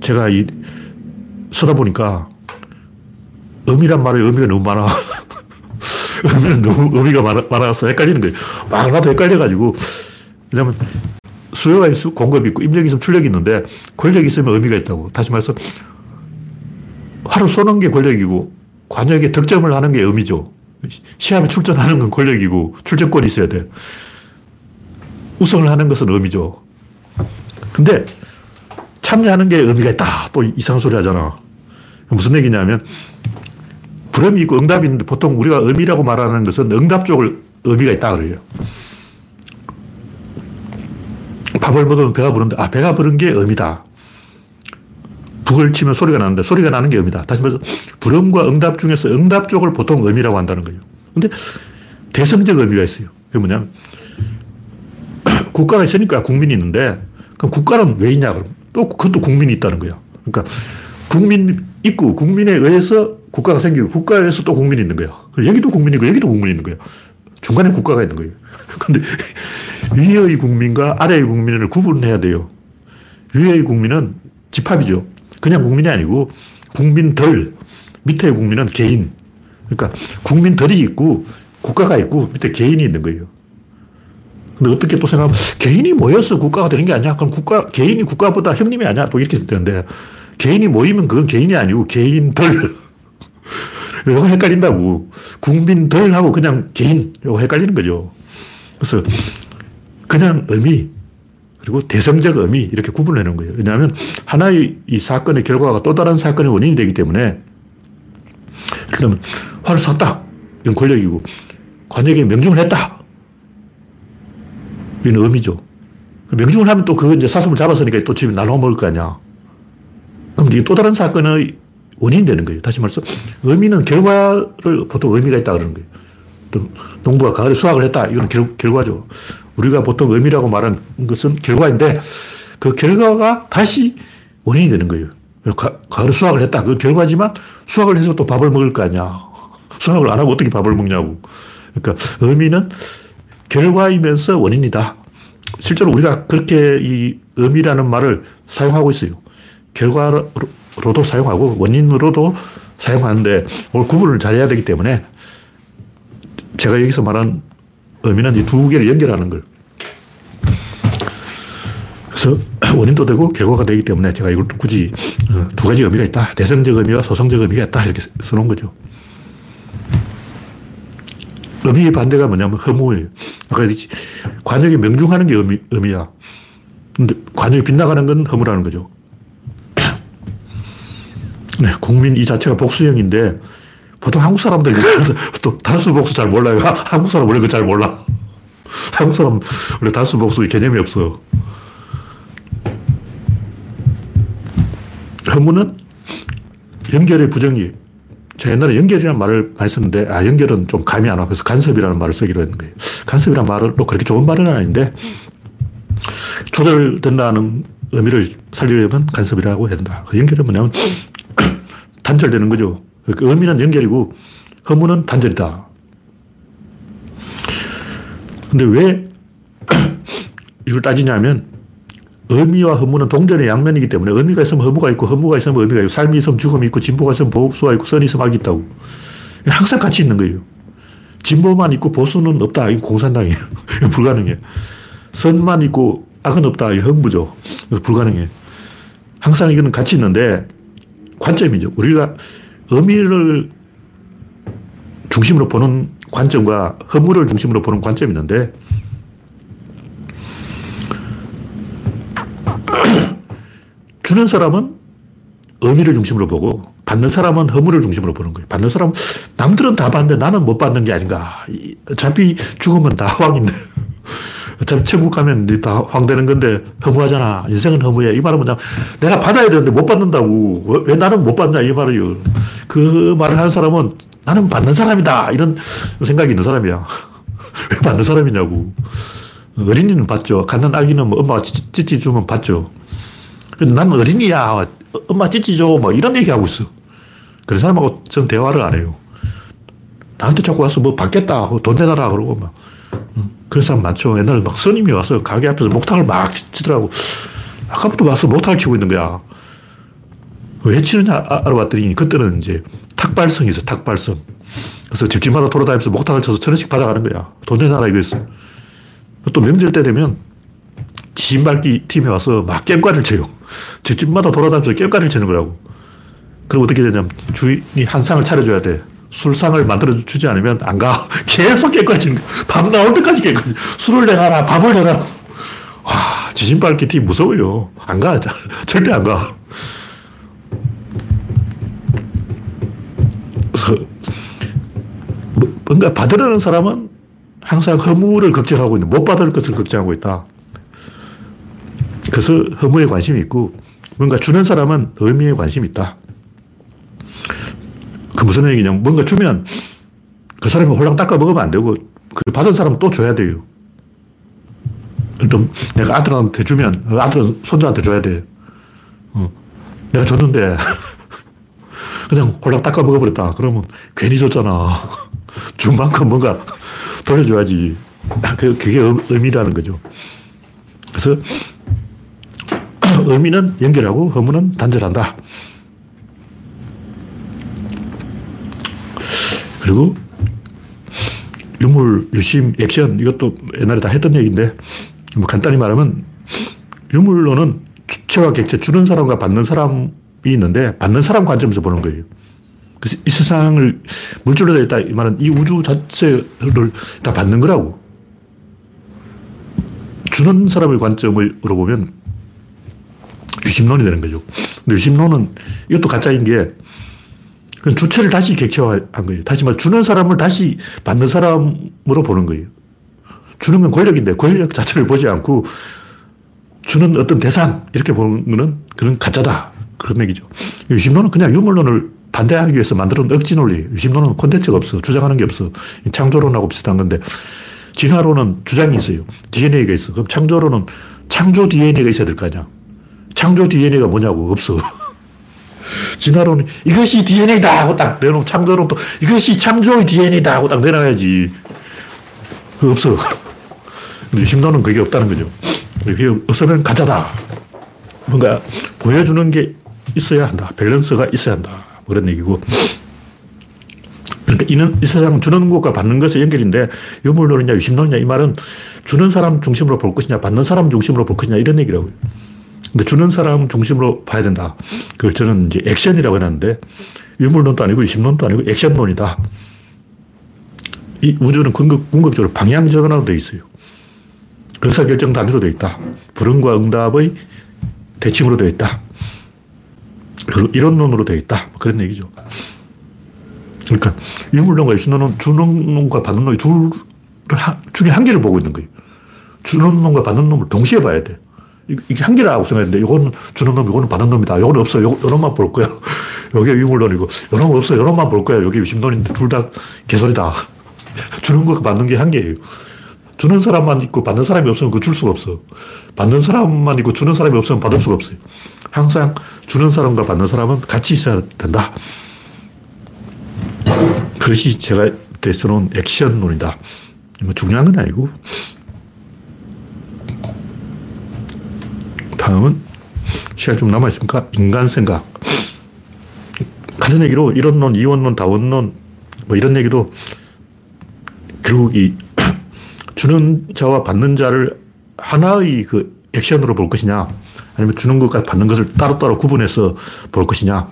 제가 이 쓰다 보니까 의미란 말의 의미가 너무 많아. 의미는 너무 의미가 많아, 많아서 헷갈리는 거예요. 막 나도 헷갈려가지고. 왜냐면 수요가 있고 공급이 있고 입력이 있으면 출력이 있는데 권력이 있으면 의미가 있다고. 다시 말해서 활을 쏘는 게 권력이고 관역에 득점을 하는 게 의미죠. 시합에 출전하는 건 권력이고 출전권이 있어야 돼. 우승을 하는 것은 의미죠. 근데 참여하는 게 의미가 있다. 또 이상한 소리 하잖아. 무슨 얘기냐면 불음이 있고 응답이 있는데 보통 우리가 의미라고 말하는 것은 응답 쪽을 의미가 있다 그래요. 밥을 먹으면 배가 부른데, 아, 배가 부른 게 의미다. 북을 치면 소리가 나는데 소리가 나는 게 의미다. 다시 말해서 불음과 응답 중에서 응답 쪽을 보통 의미라고 한다는 거예요. 근데 대성적 의미가 있어요. 그게 뭐냐면 국가가 있으니까 국민이 있는데 그럼 국가는 왜 있냐? 그럼 또 그것도 국민이 있다는 거야. 그러니까 국민 있고 국민에 의해서 국가가 생기고 국가에 의해서 또 국민이 있는 거야. 여기도 국민이고 여기도 국민이 있는 거야. 중간에 국가가 있는 거예요. 근데 위의 국민과 아래의 국민을 구분해야 돼요. 위의 국민은 집합이죠. 그냥 국민이 아니고 국민들, 밑에 국민은 개인. 그러니까 국민들이 있고 국가가 있고 밑에 개인이 있는 거예요. 근데 어떻게 또 생각하면 개인이 모여서 국가가 되는 게 아니야. 그럼 국가, 개인이 국가보다 형님이 아니야. 또 이렇게 되는데 개인이 모이면 그건 개인이 아니고 개인들. 이거 헷갈린다고. 국민들하고 그냥 개인. 이거 헷갈리는 거죠. 그래서 그냥 의미, 그리고 대성적 의미 이렇게 구분을 해놓은 거예요. 왜냐하면 하나의 이 사건의 결과가 또 다른 사건의 원인이 되기 때문에 그러면 활을 쐈다. 이건 권력이고, 관역에 명중을 했다. 이건 의미죠. 명중을 하면 또 그거 이제 사슴을 잡았으니까 또 집에 나눠 먹을 거 아니야. 그럼 이게 또 다른 사건의 원인이 되는 거예요. 다시 말해서 의미는 결과를 보통 의미가 있다 그러는 거예요. 농부가 가을에 수확을 했다. 이건 결, 결과죠. 우리가 보통 의미라고 말하는 것은 결과인데 그 결과가 다시 원인이 되는 거예요. 가, 가을에 수확을 했다. 그 결과지만 수확을 해서 또 밥을 먹을 거 아니야. 수확을 안 하고 어떻게 밥을 먹냐고. 그러니까 의미는 결과이면서 원인이다. 실제로 우리가 그렇게 이 의미라는 말을 사용하고 있어요. 결과로도 사용하고 원인으로도 사용하는데 오늘 구분을 잘해야 되기 때문에 제가 여기서 말한 의미는 이 두 개를 연결하는 걸. 그래서 원인도 되고 결과가 되기 때문에 제가 이걸 굳이 어, 두 가지 의미가 있다. 대성적 의미와 소성적 의미가 있다. 이렇게 써놓은 거죠. 의미의 반대가 뭐냐면 허무예요. 아까 얘기했지. 관역이 명중하는 게 의미, 의미야. 근데 관역이 빗나가는 건 허무라는 거죠. 네, 국민 이 자체가 복수형인데 보통 한국 사람들이 또 단수 복수 잘 몰라요. 한국 사람 원래 그잘 몰라. 한국 사람 원래 단수 복수 개념이 없어. 허무는 연결의 부정이 제가 옛날에 연결이라는 말을 많이 썼는데, 아, 연결은 좀 감이 안 와. 그래서 간섭이라는 말을 쓰기로 했는 거예요. 간섭이라는 말은 뭐 그렇게 좋은 말은 아닌데, 조절된다는 의미를 살리려면 간섭이라고 해야 된다. 그 연결은 뭐냐면, 단절되는 거죠. 그 의미는 연결이고, 허무는 단절이다. 근데 왜 이걸 따지냐면, 의미와 허무는 동전의 양면이기 때문에 의미가 있으면 허무가 있고 허무가 있으면 의미가 있고 삶이 있으면 죽음이 있고 진보가 있으면 보수가 있고 선이 있으면 악이 있다고. 항상 같이 있는 거예요. 진보만 있고 보수는 없다. 이거 공산당이에요. 불가능해. 선만 있고 악은 없다. 이 흥부죠. 그래서 불가능해. 항상 이거는 같이 있는데 관점이죠. 우리가 의미를 중심으로 보는 관점과 허무를 중심으로 보는 관점이 있는데 주는 사람은 의미를 중심으로 보고 받는 사람은 허물을 중심으로 보는 거예요. 받는 사람은 남들은 다 받는데 나는 못 받는 게 아닌가. 어차피 죽으면 다 황인데. 어차피 천국 가면 다 황되는 건데 허무하잖아. 인생은 허무해. 이 말은 뭐냐. 내가 받아야 되는데 못 받는다고. 왜, 왜 나는 못 받냐. 이 말이요. 그 말을 하는 사람은 나는 받는 사람이다. 이런 생각이 있는 사람이야. 왜 받는 사람이냐고. 어린이는 받죠. 갓난 아기는 뭐 엄마가 찌찌 주면 받죠. 난 어린이야. 엄마 찌찌 줘. 뭐 이런 얘기 하고 있어. 그런 사람하고 전 대화를 안 해요. 나한테 자꾸 와서 뭐 받겠다. 돈 내놔라. 그러고 막. 그런 사람 많죠. 옛날에 막 스님이 와서 가게 앞에서 목탁을 막 치더라고. 아까부터 와서 목탁을 치고 있는 거야. 왜 치느냐 아, 알아봤더니 그때는 이제 탁발성이 있어, 탁발성. 그래서 집집마다 돌아다니면서 목탁을 쳐서 천 원씩 받아가는 거야. 돈 내놔라 이거였어. 또 명절 때 되면 지진밟기 팀에 와서 막 깸과를 쳐요. 집집마다 돌아다니면서 깸과를 치는 거라고. 그럼 어떻게 되냐면 주인이 한 상을 차려줘야 돼. 술상을 만들어주지 않으면 안 가. 계속 깸과를 치는 거야. 밥 나올 때까지 깸과지. 술을 내놔라, 밥을 내놔라. 와, 지진밟기 팀 무서워요. 안 가. 절대 안 가. 뭔가 받으려는 사람은 항상 허무를 걱정하고 있는, 못 받을 것을 걱정하고 있다. 그래서 허무에 관심이 있고, 뭔가 주는 사람은 의미에 관심이 있다. 그 무슨 얘기냐면, 뭔가 주면 그 사람이 홀랑 닦아 먹으면 안 되고, 그 받은 사람은 또 줘야 돼요. 좀 내가 아들한테 주면 아들은 손자한테 줘야 돼. 어. 내가 줬는데 그냥 홀랑 닦아 먹어버렸다. 그러면 괜히 줬잖아. 준 만큼 뭔가 돌려줘야지. 그게 의미라는 거죠. 그래서 의미는 연결하고 허무는 단절한다. 그리고 유물, 유심, 액션 이것도 옛날에 다 했던 얘기인데 뭐 간단히 말하면 유물론은 주체와 객체, 주는 사람과 받는 사람이 있는데 받는 사람 관점에서 보는 거예요. 그래서 이 세상을 물질로 되어 있다. 이 말은 이 우주 자체를 다 받는 거라고. 주는 사람의 관점으로 보면 유심론이 되는 거죠. 근데 유심론은 이것도 가짜인 게그 주체를 다시 객체화한 거예요. 다시 말 주는 사람을 다시 받는 사람으로 보는 거예요. 주는 건 권력인데 권력 자체를 보지 않고 주는 어떤 대상 이렇게 보는 거는 그런 가짜다. 그런 얘기죠. 유심론은 그냥 유물론을 반대하기 위해서 놓은 억지 논리. 유심론은 콘텐츠가 없어. 주장하는 게 없어. 창조론하고 비슷한 건데 진화론은 주장이 있어요. DNA가 있어. 그럼 창조론은 창조 DNA가 있어야 될 거 아니야. 창조 DNA가 뭐냐고. 없어. 진화론은 이것이 DNA다 하고 딱 내놓으면 창조론 또 이것이 창조의 DNA다 하고 딱 내놔야지. 그 없어. 유심론은 그게 없다는 거죠. 그게 없으면 가짜다. 뭔가 보여주는 게 있어야 한다. 밸런스가 있어야 한다. 뭐 그런 얘기고. 그러니까 이 세상 주는 것과 받는 것의 연결인데 유물론이냐 유심론이냐 이 말은 주는 사람 중심으로 볼 것이냐 받는 사람 중심으로 볼 것이냐 이런 얘기라고요. 근데 주는 사람 중심으로 봐야 된다. 그걸 저는 이제 액션이라고 해놨는데 유물론도 아니고 유심론도 아니고 액션론이다. 이 우주는 궁극, 궁극적으로 방향 전환으로 되어 있어요. 의사결정 단위로 되어 있다. 불응과 응답의 대칭으로 되어 있다. 그리고 이론론으로 되어 있다. 뭐 그런 얘기죠. 그러니까 유물론과 유신론은 주는 놈과 받는 놈이 둘 중에 한 개를 보고 있는 거예요. 주는 놈과 받는 놈을 동시에 봐야 돼. 이게 한 개라고 생각했는데 이거는 주는 놈, 이거는 받는 놈이다. 이거는 없어. 요, 요놈만 볼 거야. 여기 유물론이고 요놈은 없어. 요놈만 볼 거야. 여기 유심론인데 둘 다 개소리다. 주는 거 받는 게한 개예요. 주는 사람만 있고 받는 사람이 없으면 그 줄 수가 없어. 받는 사람만 있고 주는 사람이 없으면 받을 수가 없어요. 항상 주는 사람과 받는 사람은 같이 있어야 된다. 그것이 제가 대서놓은 액션론이다. 뭐 중요한 건 아니고. 다음은 시간 좀 남아있습니까? 인간 생각. 같은 얘기로 이론론, 이원론, 다원론, 뭐 이런 얘기도 결국 이 주는 자와 받는 자를 하나의 그 액션으로 볼 것이냐, 아니면 주는 것과 받는 것을 따로따로 구분해서 볼 것이냐.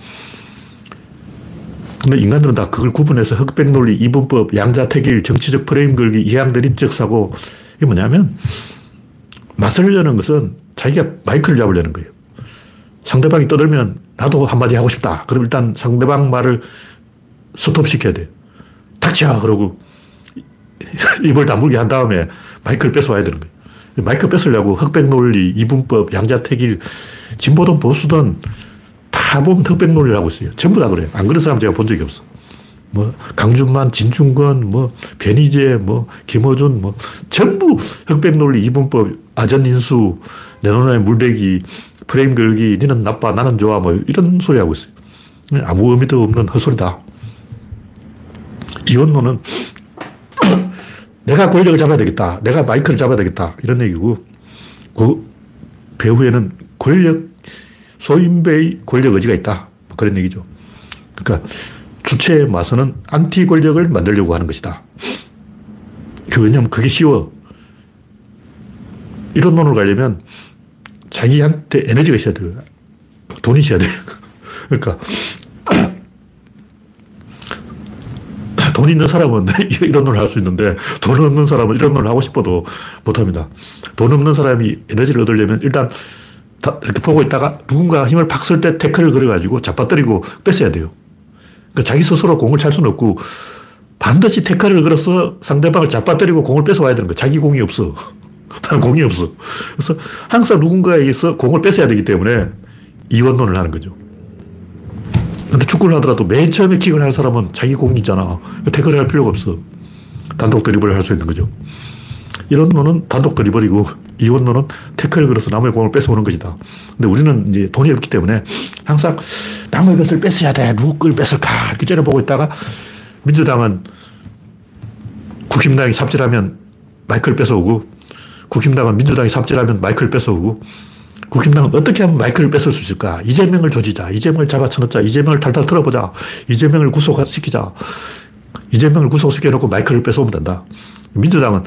근데 인간들은 다 그걸 구분해서 흑백 논리, 이분법, 양자택일, 정치적 프레임 걸기, 이양 대립적 사고, 이게 뭐냐면, 맞을 려는 것은 자기가 마이크를 잡으려는 거예요. 상대방이 떠들면 나도 한마디 하고 싶다. 그럼 일단 상대방 말을 스톱시켜야 돼. 닥쳐! 그러고 입을 다물게 한 다음에 마이크를 뺏어와야 되는 거예요. 마이크 뺏으려고 흑백 논리, 이분법, 양자택일, 진보든 보수든 다 보면 흑백 논리를 하고 있어요. 전부 다 그래요. 안 그런 사람 제가 본 적이 없어. 뭐, 강준만, 진중권, 뭐, 변희재, 뭐, 김어준, 뭐, 전부 흑백 논리, 이분법, 아전인수, 내 눈에 물대기, 프레임 걸기, 니는 나빠, 나는 좋아, 뭐, 이런 소리 하고 있어요. 아무 의미도 없는 헛소리다. 이원론은 내가 권력을 잡아야 되겠다. 내가 마이크를 잡아야 되겠다. 이런 얘기고, 그 배후에는 권력, 소인배의 권력 의지가 있다. 뭐 그런 얘기죠. 그러니까 주체의 마선은 안티 권력을 만들려고 하는 것이다. 그 왜냐면 그게 쉬워. 이런 논을 가려면 자기한테 에너지가 있어야 돼요. 돈이 있어야 돼요. 그러니까 돈 있는 사람은 이런 논을 할 수 있는데 돈 없는 사람은 이런 논을 하고 싶어도 못합니다. 돈 없는 사람이 에너지를 얻으려면 일단 이렇게 보고 있다가 누군가 힘을 팍 쓸 때 태클을 걸어가지고 잡아뜨리고 뺏어야 돼요. 그러니까 자기 스스로 공을 찰 수는 없고 반드시 태클을 걸어서 상대방을 잡아뜨리고 공을 뺏어와야 되는 거야. 자기 공이 없어. 나는 공이 없어. 그래서 항상 누군가에게서 공을 뺏어야 되기 때문에 이원론을 하는 거죠. 근데 축구를 하더라도 맨 처음에 킥을 하는 사람은 자기 공이 있잖아. 태클을 할 필요가 없어. 단독 드리블을 할 수 있는 거죠. 이런 노는 단독 드리블이고 이원 노는 태클을 걸어서 남의 공을 뺏어오는 것이다. 근데 우리는 이제 돈이 없기 때문에 항상 남의 것을 뺏어야 돼. 누구 걸 뺏을까? 이렇게 째려보고 있다가 민주당은 국힘당이 삽질하면 마이크를 뺏어오고 국힘당은 민주당이 삽질하면 마이크를 뺏어오고 국힘당은 어떻게 하면 마이크를 뺏을 수 있을까? 이재명을 조지자. 이재명을 잡아쳐놓자. 이재명을 탈탈 털어보자. 이재명을 구속시키자. 이재명을 구속시켜놓고 마이크를 뺏어오면 된다. 민주당은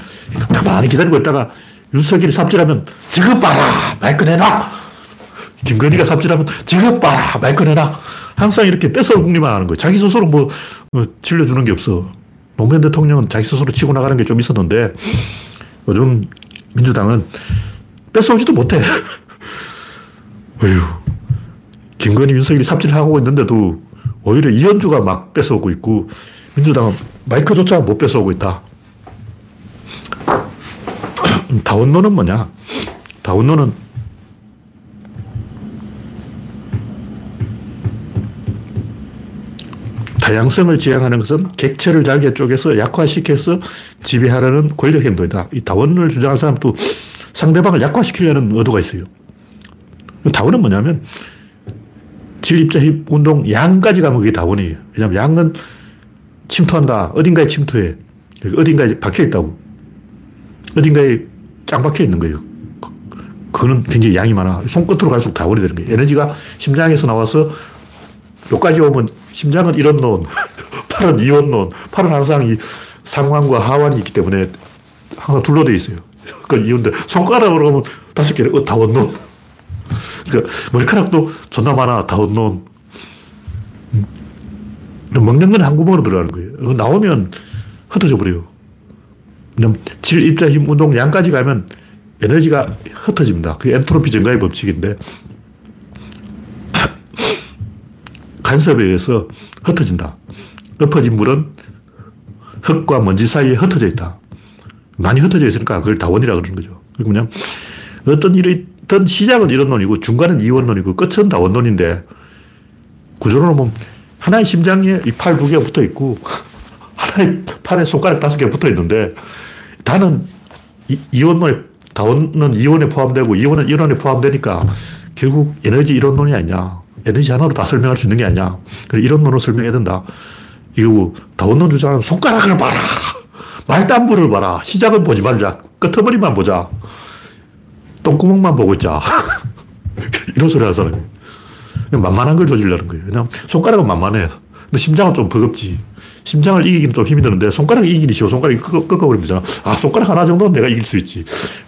가만히 기다리고 있다가 윤석열이 삽질하면 저것 봐라! 마이크 내놔! 김건희가 삽질하면 저것 봐라! 마이크 내놔! 항상 이렇게 뺏어올 국리만 하는 거예요. 자기 스스로 뭐, 뭐 질려주는 게 없어. 노무현 대통령은 자기 스스로 치고 나가는 게 좀 있었는데 요즘 민주당은 뺏어오지도 못해. 어휴. 김건희, 윤석열이 삽질하고 있는데도 오히려 이현주가 막 뺏어오고 있고 민주당은 마이크조차 못 뺏어오고 있다. 다원론은 뭐냐? 다원론은 다양성을 지향하는 것은 객체를 잘게 쪼개서 약화시켜서 지배하려는 권력 행동이다. 이 다원을 주장하는 사람도 상대방을 약화시키려는 의도가 있어요. 다원은 뭐냐면 질, 입자, 힘, 운동, 양까지 가면 그게 다원이에요. 왜냐하면 양은 침투한다. 어딘가에 침투해. 어딘가에 박혀 있다고. 어딘가에 짱 박혀 있는 거예요. 그거는 굉장히 양이 많아. 손끝으로 갈수록 다원이 되는 거예요. 에너지가 심장에서 나와서 여기까지 오면 심장은 이런 논, 팔은 이원 논, 팔은 항상 이 상완과 하완이 있기 때문에 항상 둘러져 있어요. 그 이온데 손가락으로 가면 다섯 개를 어, 다원논. 그러니까 머리카락도 존나 많아 다원논. 음. 먹는 건 한 구멍으로 들어가는 거예요. 나오면 흩어져 버려요. 질, 입자, 힘, 운동, 양까지 가면 에너지가 흩어집니다. 그게 엔트로피 증가의 법칙인데 간섭에 의해서 흩어진다. 엎어진 물은 흙과 먼지 사이에 흩어져 있다. 많이 흩어져 있으니까 그걸 다원이라 그러는 거죠. 그냥 어떤 일이 있던 시작은 이런논이고 중간은 이원론이고 끝은 다원론인데 구조로 보면 하나의 심장에 이 팔 두 개가 붙어 있고 하나의 팔에 손가락 다섯 개가 붙어 있는데 다는 이원론에 다원은 이원에 포함되고 이원은 이원에 포함되니까 결국 에너지 이론론이 아니냐. 에너지 하나로 다 설명할 수 있는 게 아니야. 그래, 이론론으로 설명해야 된다. 이거 다원론 주장은 손가락을 봐라. 말단부를 봐라. 시작은 보지 말자. 끄트머리만 보자. 똥구멍만 보고 있자. 이런 소리 하는 사람이. 만만한 걸 조지려는 거예요. 왜냐면 손가락은 만만해. 근데 심장은 좀 버겁지. 심장을 이기기는 좀 힘이 드는데 손가락이 이기기 쉬워. 손가락이 꺾어버리면 되잖아. 아, 손가락 하나 정도는 내가 이길 수 있지.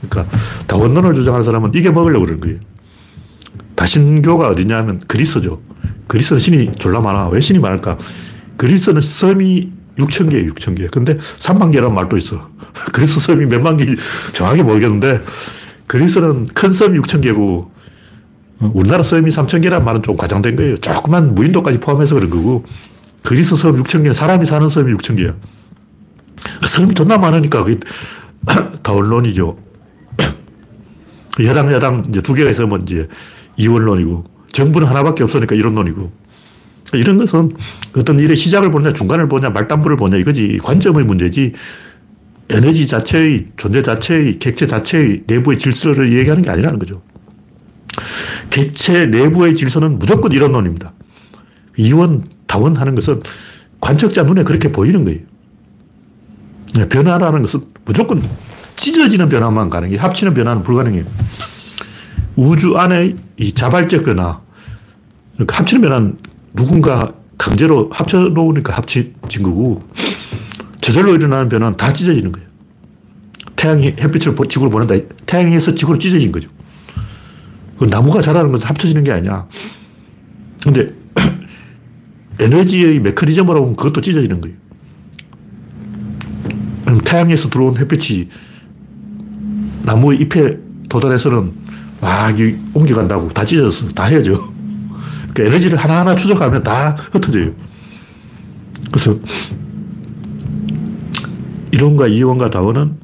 그러니까 다원론을 주장하는 사람은 이게 먹으려고 그러는 거예요. 다신교가 어디냐 하면 그리스죠. 그리스는 신이 졸라 많아. 왜 신이 많을까? 그리스는 섬이 6천 개, 6천 개. 근데 3만 개라는 말도 있어. 그리스 섬이 몇만 개 정확히 모르겠는데 그리스는 큰 섬이 6천 개고 우리나라 섬이 3천 개란 말은 좀 과장된 거예요. 조그만 무인도까지 포함해서 그런 거고 그리스 섬 6천 개는 사람이 사는 섬이 6천 개야. 섬이 존나 많으니까 그게 다원론이죠. 여당, 야당 이제 두 개가 있으면 이제 이원론이고 정부는 하나밖에 없으니까 이론론이고 이런 것은 어떤 일의 시작을 보냐 중간을 보냐 말단부를 보냐 이거지 관점의 문제지 에너지 자체의 존재 자체의 객체 자체의 내부의 질서를 얘기하는 게 아니라는 거죠. 객체 내부의 질서는 무조건 이론론입니다. 이원, 다원 하는 것은 관측자 눈에 그렇게 보이는 거예요. 변화라는 것은 무조건 찢어지는 변화만 가능해. 합치는 변화는 불가능해요. 우주 안에 이 자발적 변화, 그러니까 합치는 변화는 누군가 강제로 합쳐놓으니까 합쳐진 거고, 저절로 일어나는 변화는 다 찢어지는 거예요. 태양이 햇빛을 지구로 보낸다. 태양에서 지구로 찢어진 거죠. 그 나무가 자라는 것은 합쳐지는 게 아니야. 근데 에너지의 메커니즘으로 보면 그것도 찢어지는 거예요. 태양에서 들어온 햇빛이 나무의 잎에 도달해서는 막 옮겨간다고 다 찢어졌어. 다 헤어져. 그러니까 에너지를 하나하나 추적하면 다 흩어져요. 그래서 이론과 이원과 다원은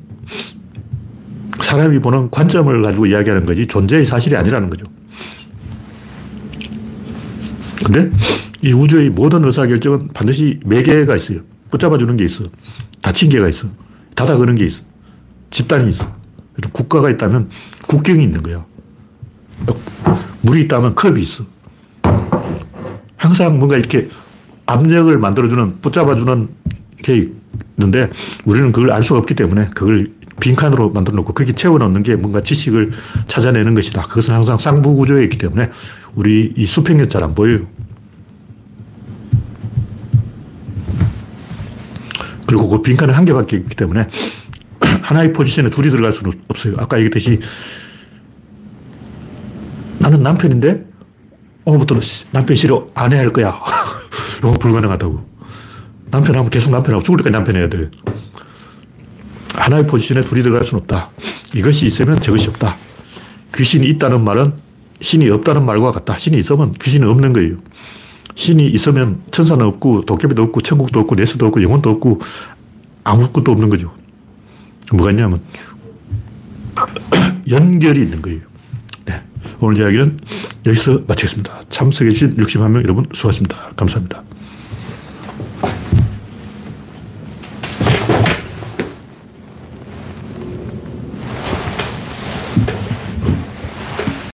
사람이 보는 관점을 가지고 이야기하는 거지 존재의 사실이 아니라는 거죠. 근데 이 우주의 모든 의사결정은 반드시 매개가 있어요. 붙잡아주는 게 있어. 닫힌 개가 있어. 닫아그는 게 있어. 집단이 있어. 국가가 있다면 국경이 있는 거야. 물이 있다면 컵이 있어. 항상 뭔가 이렇게 압력을 만들어주는, 붙잡아주는 게 있는데 우리는 그걸 알 수가 없기 때문에 그걸 빈칸으로 만들어 놓고 그렇게 채워넣는 게 뭔가 지식을 찾아내는 것이다. 그것은 항상 쌍부 구조에 있기 때문에 우리 이 수평이 잘안 보여요. 그리고 그 빈칸은 한 개밖에 있기 때문에 하나의 포지션에 둘이 들어갈 수는 없어요. 아까 얘기했듯이 나는 남편인데 오늘부터는 남편 싫어. 아내 할 거야. 이건 불가능하다고. 남편하면 계속 남편하고 죽을 때까지 남편 해야 돼. 하나의 포지션에 둘이 들어갈 수는 없다. 이것이 있으면 저것이 없다. 귀신이 있다는 말은 신이 없다는 말과 같다. 신이 있으면 귀신이 없는 거예요. 신이 있으면 천사는 없고 도깨비도 없고 천국도 없고 내수도 없고 영혼도 없고 아무것도 없는 거죠. 뭐가 있냐면 연결이 있는 거예요. 네. 오늘 이야기는 여기서 마치겠습니다. 참석해주신 61명 여러분 수고하셨습니다. 감사합니다.